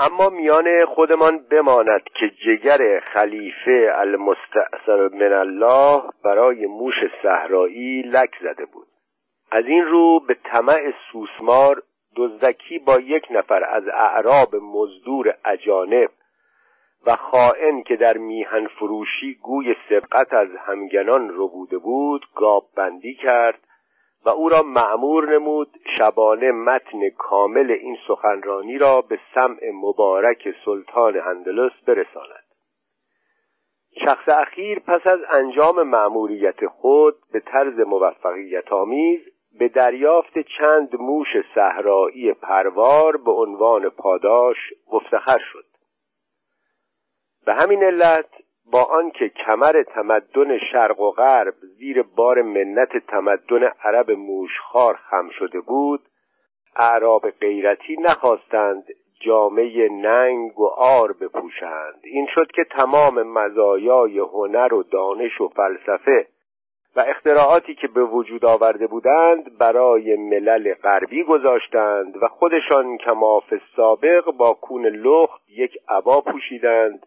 اما میان خودمان بماند که جگر خلیفه المستعصر من الله برای موش صحرایی لک زده بود. از این رو به طمع سوسمار دزدکی با یک نفر از اعراب مزدور اجانب و خائن که در میهن فروشی گوی سبقت از همگنان بوده بود گاب بندی کرد و او را معمور نمود شبانه متن کامل این سخنرانی را به سمع مبارک سلطان اندلس برساند. شخص اخیر پس از انجام معموریت خود به طرز موفقیت آمیز به دریافت چند موش صحرایی پروار به عنوان پاداش مفتخر شد. به همین علت با آنکه کمر تمدن شرق و غرب زیر بار منت تمدن عرب موشخار خم شده بود اعراب غیرتی نخواستند جامعه ننگ و آر بپوشند. این شد که تمام مزایای هنر و دانش و فلسفه و اختراعاتی که به وجود آورده بودند برای ملل غربی گذاشتند و خودشان کماف سابق با کون لخت یک عبا پوشیدند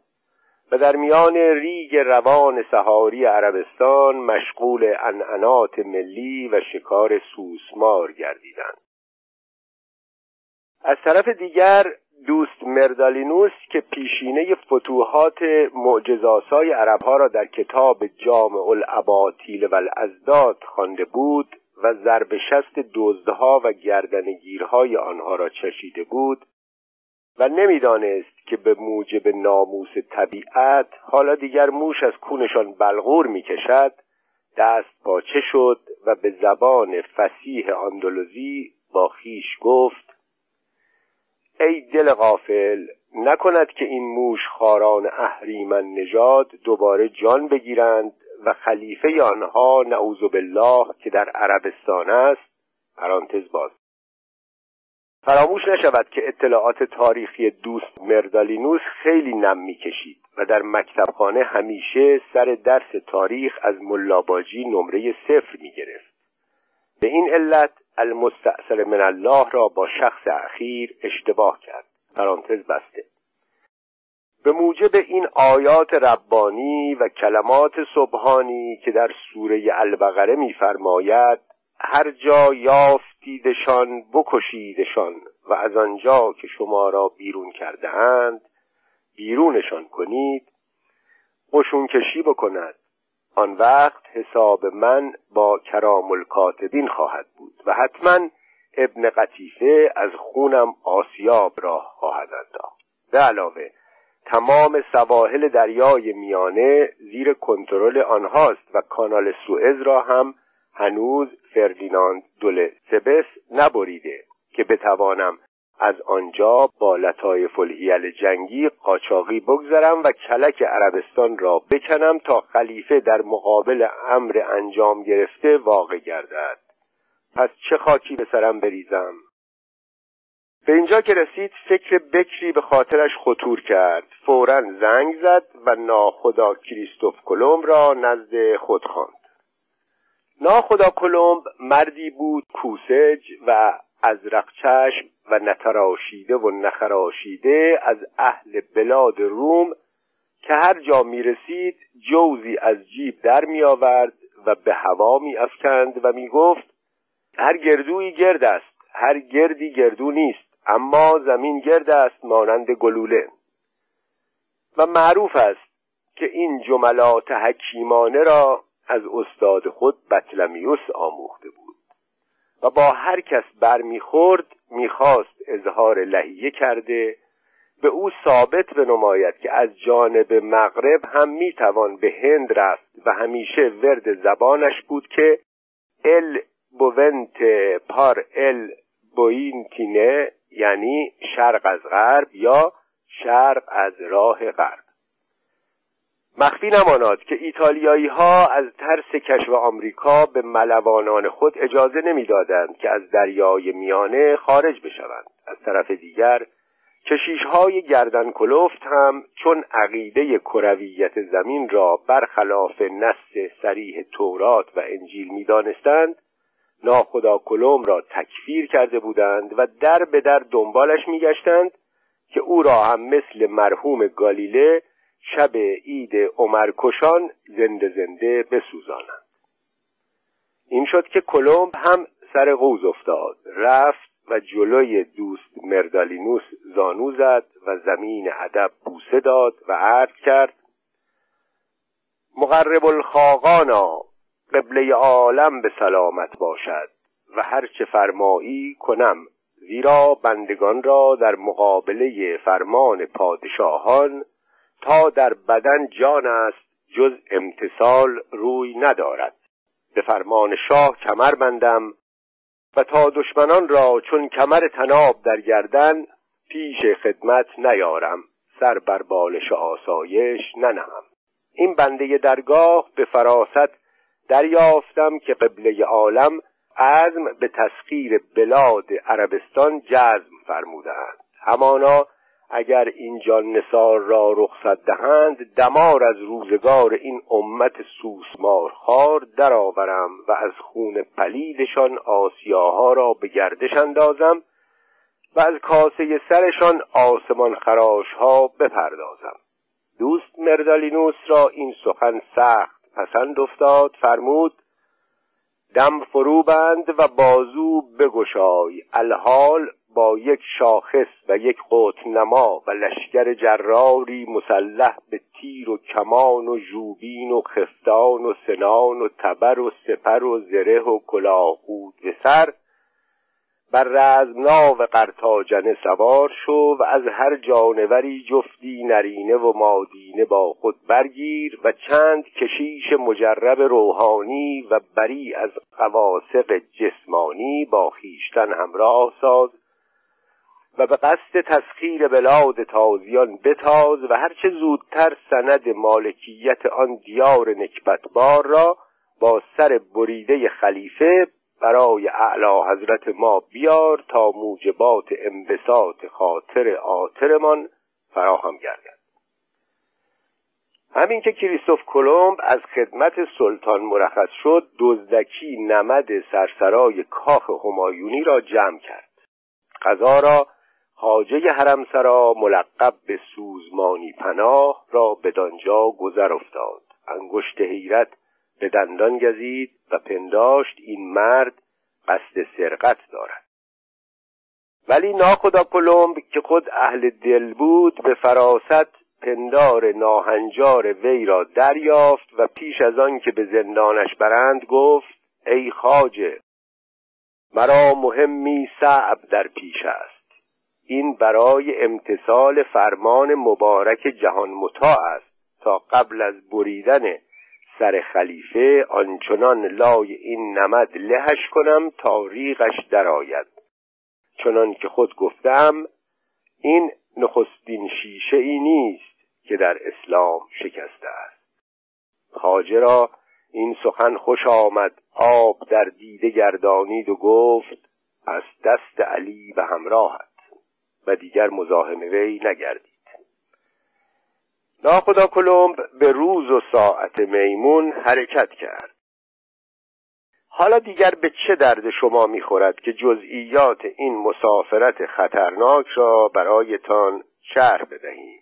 و در میان ریگ روان سهاری عربستان مشغول انعنات ملی و شکار سوسمار گردیدند. از طرف دیگر دوست مردالینوس که پیشینه فتوحات معجزاسای عربها را در کتاب جامع الاباطیل و الازداد خوانده بود و ضرب شست دزدها و گردنگیرهای آنها را چشیده بود و نمی‌دانست که به موجب ناموس طبیعت حالا دیگر موش از کونشان بلغور می‌کشد دست پاچه شد و به زبان فسیح اندلوزی با خیش گفت ای دل غافل نکند که این موش خاران اهریمن نژاد دوباره جان بگیرند و خلیفه آنها نعوذ بالله که در عربستان است. پرانتز باز. فراموش نشود که اطلاعات تاریخی دوست مردالینوس خیلی نم می‌کشید و در مکتبخانه همیشه سر درس تاریخ از ملاباجی نمره صفر می‌گرفت. به این علت المستأصل من الله را با شخص اخیر اشتباه کرد. پرانتز بسته. به موجب این آیات ربانی و کلمات سبحانی که در سوره البقره میفرماید هر جا یافتیدشان بکشیدشان و از آنجا که شما را بیرون کرده اند بیرونشان کنید قشون کشی بکند. آن وقت حساب من با کرام الکاتبین خواهد بود و حتما ابن قطیفه از خونم آسیاب را خواهد انداخت. به علاوه تمام سواحل دریای میانه زیر کنترل آنهاست و کانال سوئز را هم هنوز فردیناند دول سبس نبریده که بتوانم از آنجا با لطایف الهیل جنگی قاچاقی بگذرم و کلک عربستان را بکنم تا خلیفه در مقابل امر انجام گرفته واقع گردد. پس چه خاکی به سرم بریزم؟ به اینجا که رسید فکر بکری به خاطرش خطور کرد. فورا زنگ زد و ناخدا کریستوف کلمب را نزد خود خواند. ناخدا کلمب مردی بود کوسج و ازرق چشم و نتراشیده و نخراشیده از اهل بلاد روم که هر جا می رسید جوزی از جیب در می آورد و به هوا می افکند و می گفت هر گردوی گرد است هر گردی گردو نیست اما زمین گرد است مانند گلوله. و معروف است که این جملات حکیمانه را از استاد خود بطلمیوس آموخته بود و با هر کس برمیخورد می‌خواست اظهار لحیه کرده. به او ثابت بنماید که از جانب مغرب هم می‌توان به هند رفت و همیشه ورد زبانش بود که ال بوونت پار ال بوینتینه یعنی شرق از غرب یا شرق از راه غرب مخفی نماناد که ایتالیایی ها از ترس کشف آمریکا به ملوانان خود اجازه نمی‌دادند که از دریای میانه خارج بشوند. از طرف دیگر کشیش های گردن کلفت هم چون عقیده کرویت زمین را برخلاف نص سریح تورات و انجیل می‌دانستند ناخدا کلم را تکفیر کرده بودند و در به در دنبالش میگشتند که او را هم مثل مرحوم گالیله شب عید عمرکشان زنده زنده بسوزانند. این شد که کلمب هم سر قوز افتاد. رفت و جلوی دوست مردالینوس زانو زد و زمین ادب بوسه داد و عرض کرد. مقرب الخاقانا قبله عالم به سلامت باشد و هرچه فرمایی کنم زیرا بندگان را در مقابله فرمان پادشاهان تا در بدن جان است جز امتصال روی ندارد. به فرمان شاه کمر بندم و تا دشمنان را چون کمر تناب در گردن پیش خدمت نیارم. سر بر بالش آسایش ننهم. این بنده درگاه به فراست دریافتم که قبله عالم عزم به تسخیر بلاد عربستان جزم فرمودند همانا اگر این جان نصار را رخصت دهند دمار از روزگار این امت سوسمارخوار درآورم و از خون پلیدشان آسیاها را به گردش اندازم و از کاسه سرشان آسمان خراش ها بپردازم. دوست مردالینوس را این سخن سخت پسند افتاد فرمود دم فرو بند و بازو بگشای الحال با یک شاخص و یک قوت نما و لشکر جراری مسلح به تیر و کمان و جوبین و خفتان و سنان و تبر و سپر و زره و کلاهود به سر. بر رزمنا و قرتاجنه سوار شو و از هر جانوری جفتی نرینه و مادینه با خود برگیر و چند کشیش مجرب روحانی و بری از قواسق جسمانی با خیشتن همراه ساز. و به قصد تسخیر بلاد تازیان بتاز و هرچه زودتر سند مالکیت آن دیار نکبتبار را با سر بریده خلیفه برای اعلی حضرت ما بیار تا موجبات انبساط خاطر آترمان فراهم گردد. همین که کریستوف کلمب از خدمت سلطان مرخص شد دزدکی نمد سرسرای کاخ همایونی را جمع کرد. غذا را خاجه حرمسرا ملقب به سوزمانی پناه را بدانجا گذر افتاد. انگشت حیرت به دندان گزید و پنداشت این مرد قصد سرقت دارد. ولی ناخدا کلمب که خود اهل دل بود به فراست پندار ناهنجار وی را دریافت و پیش از آن که به زندانش برند گفت ای خاجه مرا مهمی صعب در پیش است. این برای امتصال فرمان مبارک جهان متا است تا قبل از بریدن سر خلیفه آنچنان لای این نمد لهش کنم تا ریغش درآید. چنان که خود گفتم این نخستین شیشه ای نیست که در اسلام شکسته است. خاجه را این سخن خوش آمد آب در دیده گردانید و گفت از دست علی به همراهت و دیگر مزاحم وی نگردید. ناخدا کلمب به روز و ساعت میمون حرکت کرد. حالا دیگر به چه درد شما می‌خورد که جزئیات این مسافرت خطرناک را برایتان شرح بدهیم؟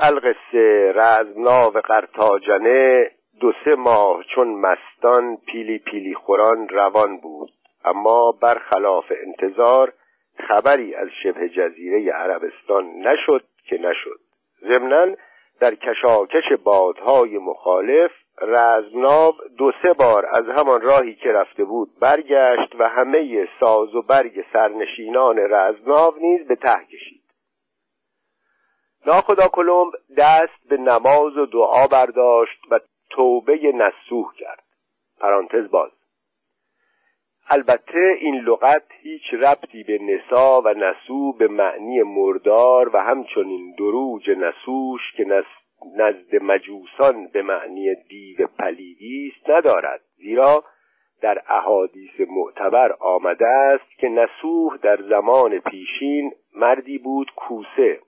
القصه رزمناو قرتاجنه دو سه ماه چون مستان پیلی پیلی خوران روان بود. اما برخلاف انتظار خبری از شبه جزیره عربستان نشد که نشد. ضمنا در کشاکش بادهای مخالف رزمناو دو سه بار از همان راهی که رفته بود برگشت و همه ساز و برگ سرنشینان رزمناو نیز به ته کشید. ناخدا کلمب دست به نماز و دعا برداشت و توبه نسوح کرد. پرانتز باز. البته این لغت هیچ ربطی به نسا و نسو به معنی مردار و همچنین دروج نسوش که نزد مجوسان به معنی دیو پلیدی است ندارد. زیرا در احادیث معتبر آمده است که نسوح در زمان پیشین مردی بود کوسه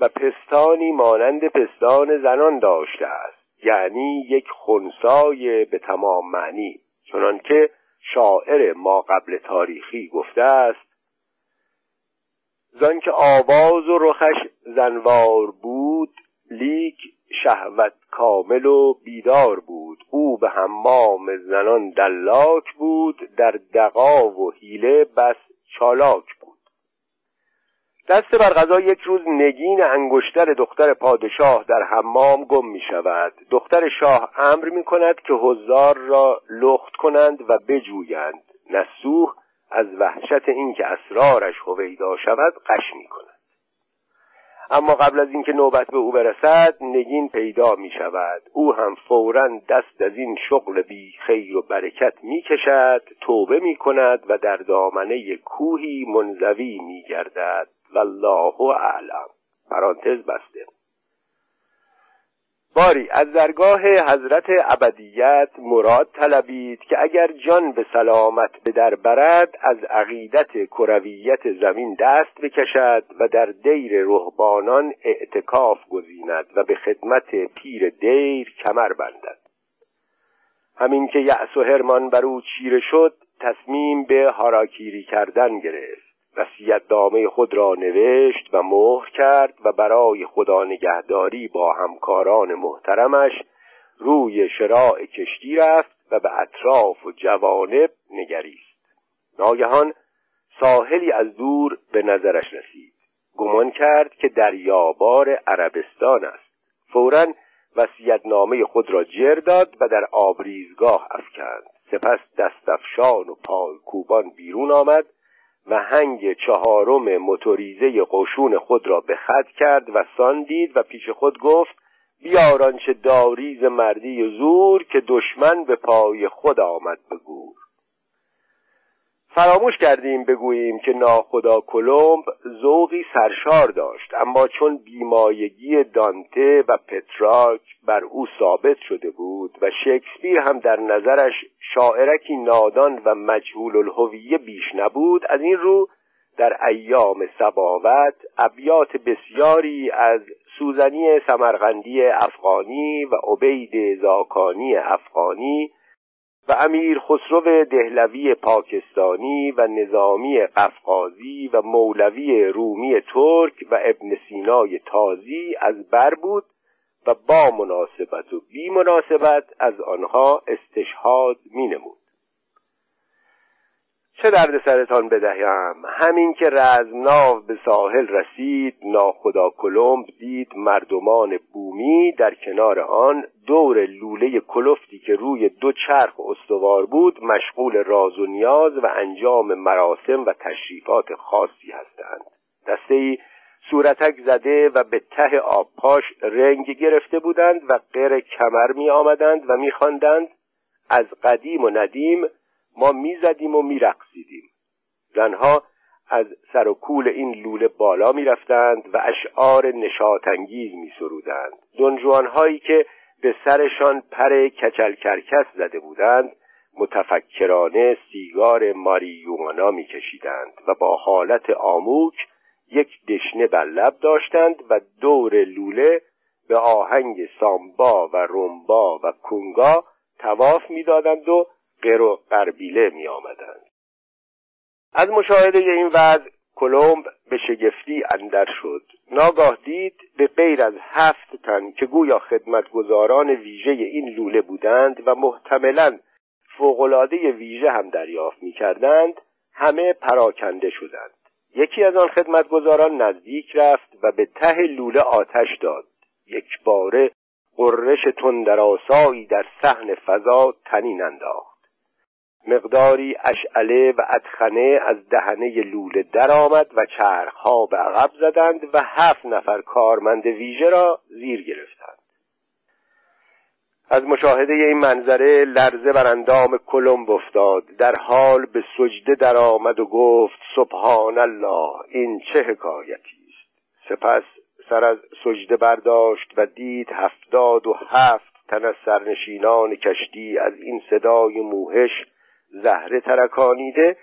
و پستانی مانند پستان زنان داشته است. یعنی یک خونسای به تمام معنی. چنانکه شاعر ما قبل تاریخی گفته است زان که آواز و رخش زنوار بود لیک شهوت کامل و بیدار بود. او به حمام زنان دلاک بود در دقا و حیله بس چالاک دست بر غذا یک روز نگین انگشتر دختر پادشاه در حمام گم می شود دختر شاه امر می کند که حضار را لخت کنند و بجویند. نسوح از وحشت اینکه اسرارش هویدا شود قش می کند اما قبل از اینکه نوبت به او برسد نگین پیدا می شود او هم فورا دست از این شغل بی خیر و برکت می کشد توبه می کند و در دامنه کوهی منزوی می گردد والله اعلم. پرانتز بسته. باری از درگاه حضرت ابدیت مراد طلبید که اگر جان به سلامت به در برد از عقیدت کرویت زمین دست بکشد و در دیر رهبانان اعتکاف گزیند و به خدمت پیر دیر کمر بندد. همین که یأس و هرمان بر او چیره شد تصمیم به هاراکیری کردن گرفت. وسیعت دامه خود را نوشت و مهر کرد و برای خدا نگهداری با همکاران محترمش روی شراع کشتی رفت و به اطراف و جوانب نگریست. ناگهان ساحلی از دور به نظرش رسید. گمان کرد که دریابار عربستان است. فورا نامه خود را جر داد و در آبریزگاه افکند. سپس دستفشان و پای کوبان بیرون آمد و هنگ چهارم موتوریزه قشون خود را به خط کرد و سان دید و پیش خود گفت بیارانچه داریز مردی زور که دشمن به پای خود آمد به فراموش کردیم بگوییم که ناخدا کلمب ذوقی سرشار داشت اما چون بیمایگی دانته و پتراک بر او ثابت شده بود و شکسپیر هم در نظرش شاعرکی نادان و مجهول الهویه بیش نبود از این رو در ایام سباوت ابیات بسیاری از سوزنی سمرغندی افغانی و عبید زاکانی افغانی و امیر خسرو دهلوی پاکستانی و نظامی قفقازی و مولوی رومی ترک و ابن سینای تازی از بر بود و با مناسبت و بی مناسبت از آنها استشهاد می نمود چه درد سرتان بدهم؟ همین که رزمناو به ساحل رسید ناخدا کلمب دید مردمان بومی در کنار آن دور لوله کلفتی که روی دو چرخ استوار بود مشغول راز و نیاز و انجام مراسم و تشریفات خاصی هستند. دسته ای صورتک زده و به ته آبپاش رنگ گرفته بودند و غیر کمر می آمدند و می خواندند از قدیم و ندیم ما می‌زدیم و میرقصیدیم. زنها از سر و کول این لوله بالا می‌رفتند و اشعار نشاتانگیز میسرودند. دنجوانهایی که به سرشان پر کچل کرکس زده بودند متفکرانه سیگار ماریوانا میکشیدند و با حالت آموک یک دشنه بر لب داشتند و دور لوله به آهنگ سامبا و رومبا و کنگا تواف می‌دادند و قر و قربیله می آمدند. از مشاهده این وضع کلمب به شگفتی اندر شد. ناگاه دید به غیر از هفت تن که گویا خدمتگزاران ویژه این لوله بودند و محتملا فوقالعاده ویژه هم دریافت می کردند همه پراکنده شدند. یکی از آن خدمتگزاران نزدیک رفت و به ته لوله آتش داد. یک باره قررش تندراسایی در صحن فضا تنین انداخت. مقداری اشعله و ادخنه از دهنه لوله درآمد و چرخها به عقب زدند و هفت نفر کارمند ویژه را زیر گرفتند. از مشاهده این منظره لرزه بر اندام کلمب افتاد. در حال به سجده درآمد و گفت سبحان الله این چه حکایتی است؟ سپس سر از سجده برداشت و دید هفتاد و هفت تن از سرنشینان کشتی از این صدای موهش زهره ترکانیده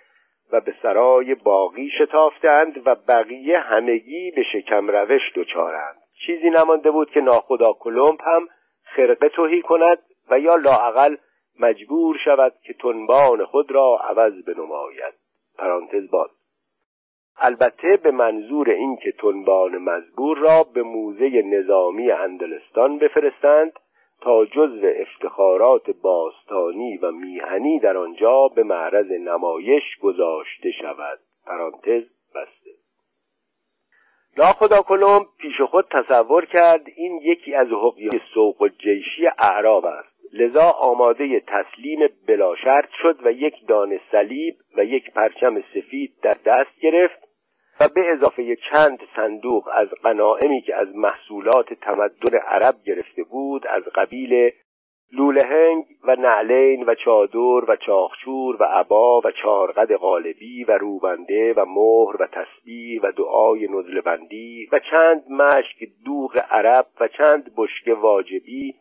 و به سرای باقی شتافتند و بقیه همگی به شکم روش دچارند. چیزی نمانده بود که ناخدا کلمب هم خرقه توهی کند و یا لاعقل مجبور شود که تنبان خود را عوض بنماید. پرانتز باز. البته به منظور اینکه تنبان مزبور را به موزه نظامی اندلستان بفرستند تا جزو افتخارات باستانی و میهنی در آنجا به معرض نمایش گذاشته شود. پرانتز بسته. ناخدا کلم پیش خود تصور کرد این یکی از حقیقت سوق و جیشی اعراب است. لذا آماده تسلیم بلاشرط شد و یک دانه صلیب و یک پرچم سفید در دست گرفت به اضافه چند صندوق از غنائمی که از محصولات تمدن عرب گرفته بود از قبیل لولهنگ و نعلین و چادر و چاخچور و عبا و چارقد غالبی و روبنده و مهر و تسبیح و دعای نزلبندی و چند مشک دوغ عرب و چند بشک واجبی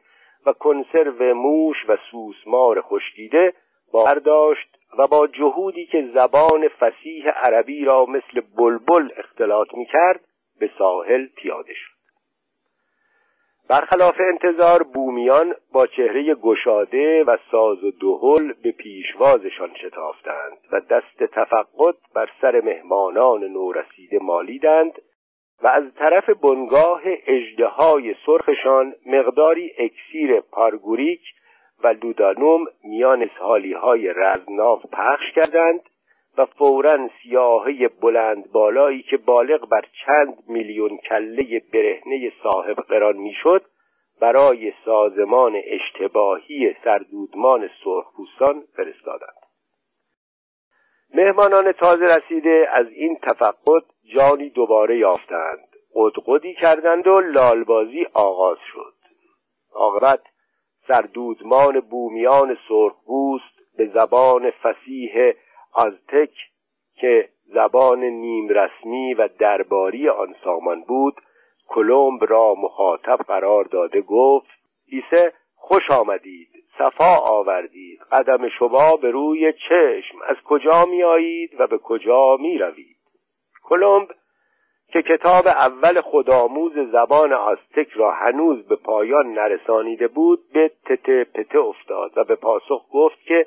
و کنسرو موش و سوسمار خشکیده برداشت و با جهودی که زبان فسیح عربی را مثل بلبل اختلاط می کرد به ساحل پیاده شد. برخلاف انتظار بومیان با چهره گشاده و ساز و دهل به پیشوازشان شتافتند و دست تفقد بر سر مهمانان نورسیده مالیدند و از طرف بنگاه اجدهای سرخشان مقداری اکسیر پارگوریک و لودانوم میان سالی های رزناف پخش کردند و فورا سیاهی بلند بالایی که بالغ بر چند میلیون کله برهنه صاحب قران می‌شد برای سازمان اشتباهی سردودمان سرخپوستان فرستادند. مهمانان تازه رسیده از این تفقد جانی دوباره یافتند. قدقدی کردند و لالبازی آغاز شد. عاقبت سردودمان بومیان سرخپوست به زبان فسیح آزتک که زبان نیم رسمی و درباری آن سامان بود کلمب را مخاطب قرار داده گفت ایسه خوش آمدید صفا آوردید قدم شما به روی چشم از کجا می آیید و به کجا می روید کلمب که کتاب اول خودآموز زبان آستک را هنوز به پایان نرسانیده بود به تته پته افتاد و به پاسخ گفت که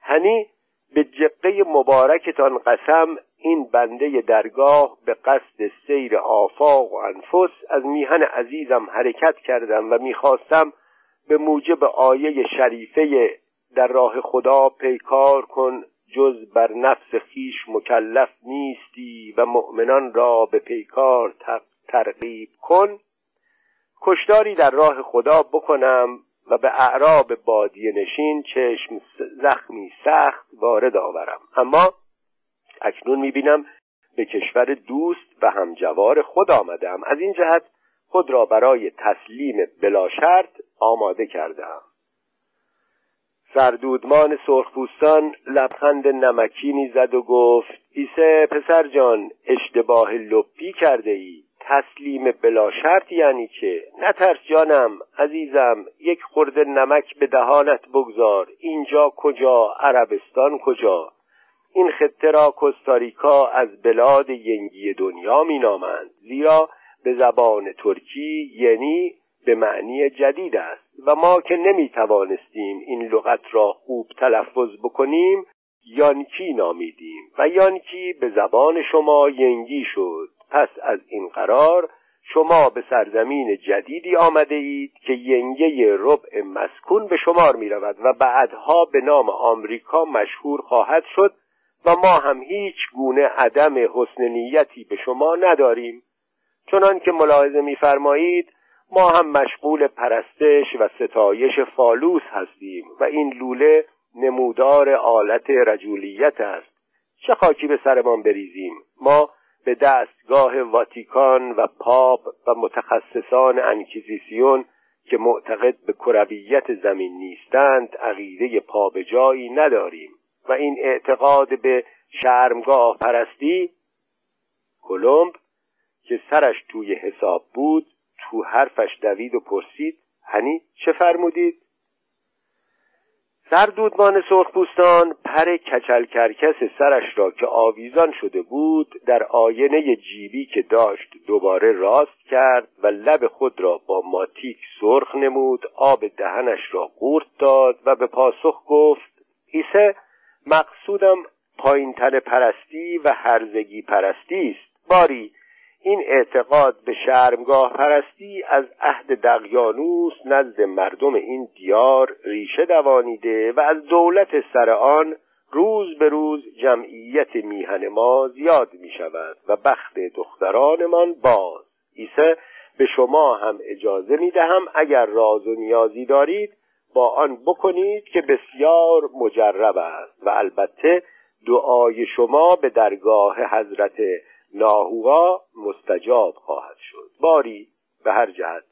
هنی به جقه مبارکتان قسم این بنده درگاه به قصد سیر آفاق و انفس از میهن عزیزم حرکت کردم و می‌خواستم به موجب آیه شریفه در راه خدا پیکار کن جز بر نفس خیش مکلف نیستی و مؤمنان را به پیکار ترغیب کن. کشداری در راه خدا بکنم و به اعراب بادیه نشین چشم زخمی سخت وارد آورم. اما اکنون می‌بینم به کشور دوست و همجوار خود آمدم. از این جهت خود را برای تسلیم بلا شرط آماده کردم. سردودمان سرخپوستان لبخند نمکینی زد و گفت ایسه پسر جان اشتباه لپی کرده ای تسلیم بلا شرط یعنی چه؟ نترس جانم عزیزم یک خورده نمک به دهانت بگذار. اینجا کجا؟ عربستان کجا؟ این خطه را کوستاریکا از بلاد ینگی دنیا مینامند. زیرا به زبان ترکی یعنی به معنی جدید است. و ما که نمی توانستیم این لغت را خوب تلفظ بکنیم یانکی نامیدیم و یانکی به زبان شما ینگی شد. پس از این قرار شما به سرزمین جدیدی آمده اید که ینگه ربع مسکون به شمار می رود و بعدها به نام آمریکا مشهور خواهد شد و ما هم هیچ گونه عدم حسن نیتی به شما نداریم. چنان که ملاحظه میفرمایید ما هم مشغول پرستش و ستایش فالوس هستیم و این لوله نمودار آلت رجولیت است. چه خاکی به سرمان بریزیم؟ ما به دستگاه واتیکان و پاپ و متخصصان انکیزیسیون که معتقد به کرویت زمین نیستند عقیده پابرجایی نداریم. و این اعتقاد به شرمگاه پرستی کلمب که سرش توی حساب بود تو حرفش دوید و پرسید هنی چه فرمودید؟ سردودمان سرخپوستان پر کچل کرکس سرش را که آویزان شده بود در آینه جیبی که داشت دوباره راست کرد و لب خود را با ماتیک سرخ نمود آب دهنش را قورت داد و به پاسخ گفت ایسه مقصودم پایینتن پرستی و هرزگی پرستی است. باری این اعتقاد به شرمگاه پرستی از عهد دقیانوس نزد مردم این دیار ریشه دوانیده و از دولت سر آن روز به روز جمعیت میهن ما زیاد می شود و بخت دخترانمان باز. ایسه به شما هم اجازه می دهم اگر راز و نیازی دارید با آن بکنید که بسیار مجرب است و البته دعای شما به درگاه حضرت لاهوها مستجاب خواهد شد. باری به هر جهت.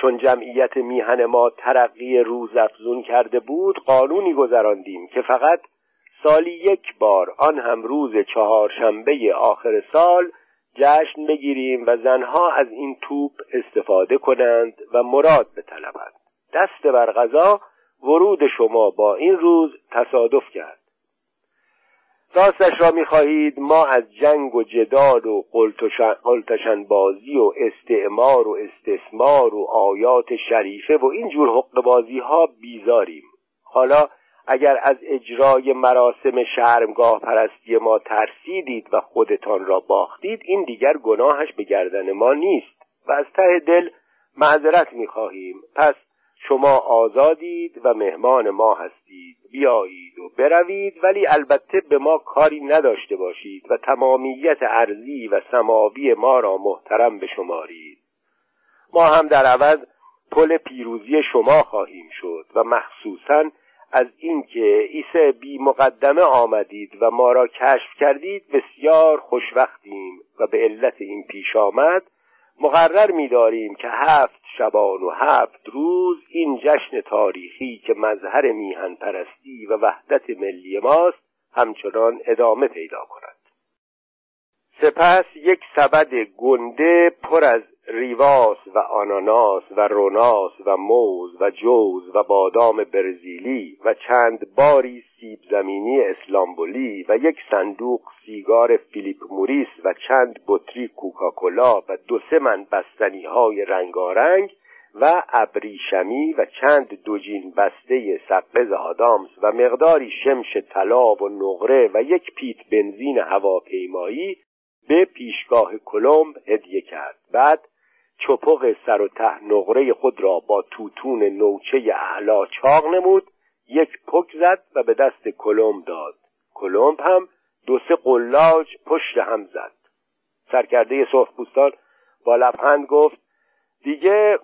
چون جمعیت میهن ما ترقی روز افزون کرده بود قانونی گذراندیم که فقط سالی یک بار آن هم روز چهارشنبه آخر سال جشن بگیریم و زنها از این توپ استفاده کنند و مراد بطلبند. دست بر غذا ورود شما با این روز تصادف کرد. راستش را می‌خواهید ما از جنگ و جدال و قلتشن بازی و استعمار و استثمار و آیات شریفه و این جور حق بازی ها بیزاریم. حالا اگر از اجرای مراسم شرمگاه پرستی ما ترسیدید و خودتان را باختید این دیگر گناهش به گردن ما نیست. و از ته دل معذرت می‌خواهیم. پس شما آزادید و مهمان ما هستید. بیایید و بروید ولی البته به ما کاری نداشته باشید و تمامیت ارزی و سماوی ما را محترم بشمارید. ما هم در عوض پل پیروزی شما خواهیم شد و مخصوصا از اینکه عیسی بی مقدمه آمدید و ما را کشف کردید بسیار خوشوقتیم و به علت این پیش آمد مقرر می‌داریم که هفت شبان و هفت روز این جشن تاریخی که مظهر میهن پرستی و وحدت ملی ماست همچنان ادامه پیدا کند. سپس یک سبد گنده پر از ریواس و آناناس و روناس و موز و جوز و بادام برزیلی و چند باری سیب زمینی اسلامبولی و یک صندوق سیگار فیلیپ موریس و چند بطری کوکاکولا و دو سه من بستنی های رنگارنگ و ابریشمی و چند دوجین بسته سقز آدامس و مقداری شمش طلا و نقره و یک پیت بنزین هواپیمایی به پیشگاه کلمب هدیه کرد. بعد چپق سر و ته نقره خود را با توتون نوچه اعلا چاق نمود یک پک زد و به دست کلمب داد. کلمب هم دو سه قلاج پشت هم زد. سرکرده پوستان با لبخند گفت دیگه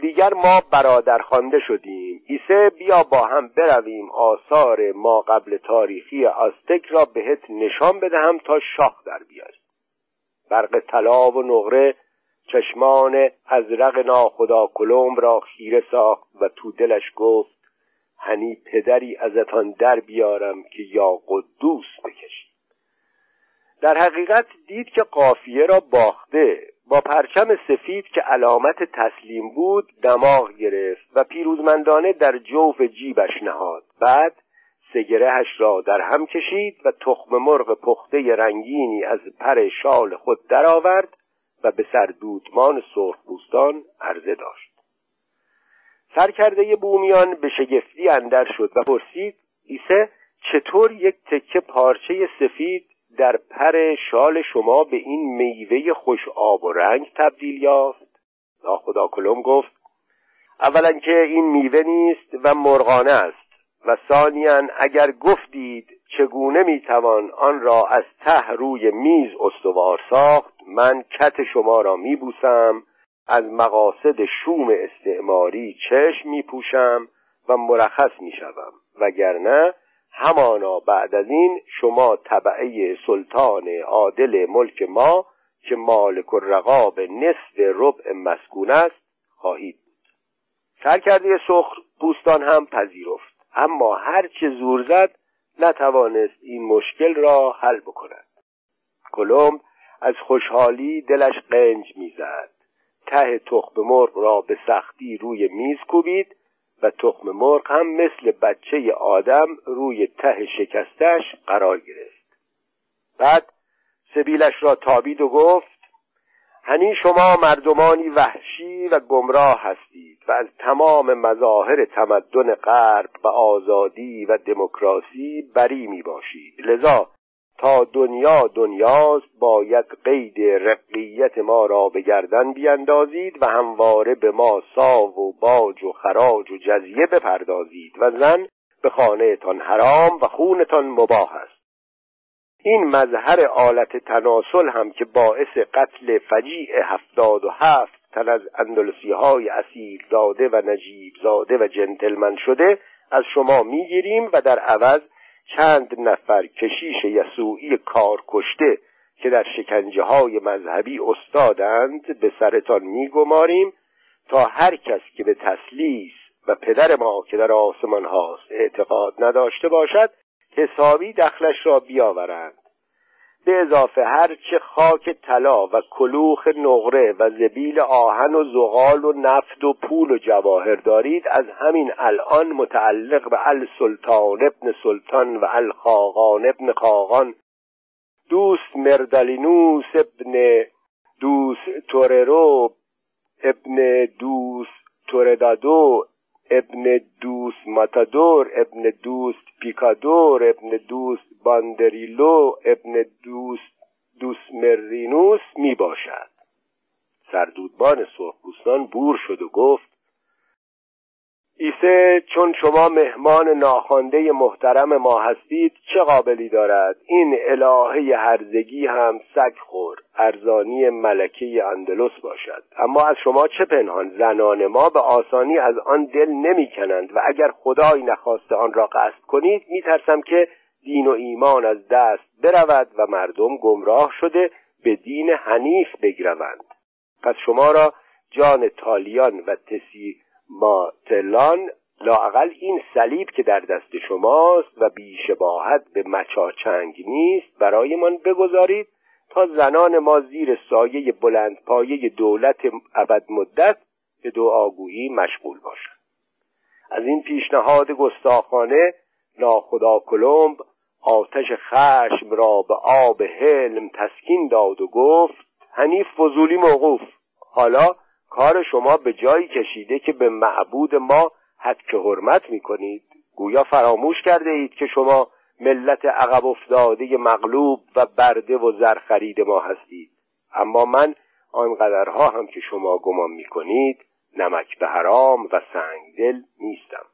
دیگر ما برادر خوانده شدیم. ایسه بیا با هم برویم آثار ما قبل تاریخی آستک را بهت نشان بدهم تا شاخ در بیاری. برق طلا و نقره چشمان ازرق ناخدا کلوم را خیره ساخت و تو دلش گفت هنی پدری ازتان در بیارم که یا قدوس بکشید در حقیقت دید که قافیه را باخته با پرچم سفید که علامت تسلیم بود دماغ گرفت و پیروزمندانه در جوف جیبش نهاد. بعد سگرهش را در هم کشید و تخم مرغ پخته رنگینی از پر شال خود درآورد و به سردودمان سرخپوستان عرضه داشت. سرکرده بومیان به شگفتی اندر شد و پرسید ایسه چطور یک تکه پارچه سفید در پر شال شما به این میوه خوش آب و رنگ تبدیل یافت؟ ناخدا کلم گفت اولا که این میوه نیست و مرغانه است. و ثانیا اگر گفتید چگونه می‌توان آن را از ته روی میز استوار ساخت من کت شما را میبوسم از مقاصد شوم استعماری چشم میپوشم و مرخص می‌شوم. وگرنه همانا بعد از این شما طبعه سلطان عادل ملک ما که مالک الرقاب نصف ربع مسکون است خواهید. بود سرکرده سخر پوستان هم پذیرفت. اما هرچه زور زد نتوانست این مشکل را حل بکند. کلمب از خوشحالی دلش قنج می‌زد. ته تخم مرغ را به سختی روی میز کوبید و تخم مرغ هم مثل بچه آدم روی ته شکستش قرار گرفت. بعد سبیلش را تابید و گفت هنی شما مردمانی وحشی و گمراه هستید و از تمام مظاهر تمدن غرب و آزادی و دموکراسی بری می باشید. لذا تا دنیا دنیاست باید قید رقیت ما را به گردن بیندازید و همواره به ما ساو و باج و خراج و جزیه بپردازید و زن به خانهتان حرام و خونتان مباه است. این مظهر آلت تناسل هم که باعث قتل فجیع هفتاد و هفت تن از اندلسی های اصیل زاده و نجیب زاده و جنتلمن شده از شما می‌گیریم و در عوض چند نفر کشیش یسوعی کار کشته که در شکنجه های مذهبی استادند به سرتان میگماریم تا هر کس که به تسلیس و پدر ما که در آسمان هاست اعتقاد نداشته باشد حسابی دخلش را بیاورند. به اضافه هرچه خاک طلا و کلوخ نقره و زبیل آهن و زغال و نفت و پول و جواهر دارید از همین الان متعلق به السلطان ابن سلطان و الخاقان ابن خاقان دوست مردلینوس ابن دوست توررو ابن دوست توردادو ابن دوست ماتادور ابن دوست پیکادور ابن دوست باندریلو ابن دوست دوست مرینوس می باشد سردودبان سرخپوستان بور شد و گفت ایسه چون شما مهمان ناخوانده محترم ما هستید چه قابلی دارد؟ این الهه هرزگی هم سگ خور ارزانی ملکه اندلس باشد. اما از شما چه پنهان؟ زنان ما به آسانی از آن دل نمی‌کنند و اگر خدای نخواسته آن را قصد کنید میترسم که دین و ایمان از دست برود و مردم گمراه شده به دین حنیف بگروند. پس شما را جان تالیان و تسی ماتلان لاقل این صلیب که در دست شماست و بیشباهت به مچاچنگ نیست برایمان بگذارید تا زنان ما زیر سایه بلند پایه دولت ابد مدت به دعاگویی مشغول باشند. از این پیشنهاد گستاخانه ناخدا کلمب آتش خشم را به آب حلم تسکین داد و گفت حنیف فضولی موقوف. حالا کار شما به جایی کشیده که به معبود ما حد که حرمت می کنید گویا فراموش کرده اید که شما ملت عقب افتاده مغلوب و برده و زرخرید ما هستید. اما من آنقدرها هم که شما گمان می کنید نمک به حرام و سنگ دل نیستم.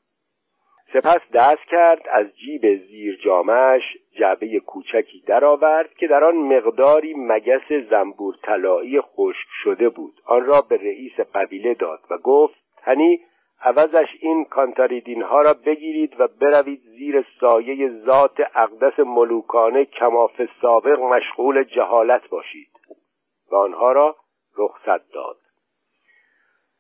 سپس دست کرد از جیب زیر جامش جعبه کوچکی درآورد که در آن مقداری مگس زنبور طلایی خشک شده بود. آن را به رئیس قبیله داد و گفت تنی عوضش این کانتاریدین ها را بگیرید و بروید زیر سایه ذات اقدس ملوکانه کماف سابق مشغول جهالت باشید. و آنها را رخصت داد.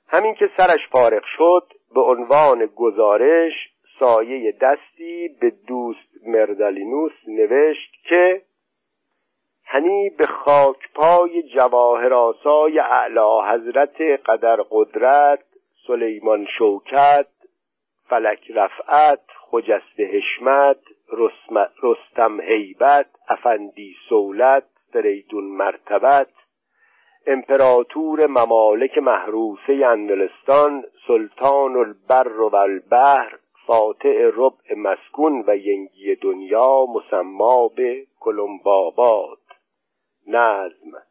همین که سرش فارغ شد به عنوان گزارش سایه دستی به دوست مردالینوس نوشت که هنی به خاک پای جواهر آسای اعلی حضرت قدر قدرت سلیمان شوکت فلک رفعت خجست حشمت رستم هیبت افندی سولت فریدون مرتبت امپراتور ممالک محروسه اندلستان سلطان البر و البحر فاتح ربع مسکون و ینگی دنیا مسما به کلمباباد. نظم.